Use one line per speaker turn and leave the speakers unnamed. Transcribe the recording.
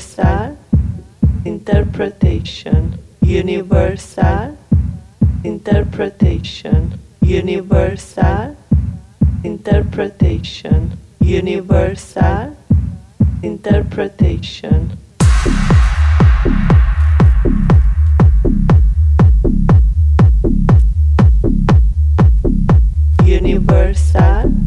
Universal interpretation. Universal interpretation. Universal interpretation. Universal interpretation. Universal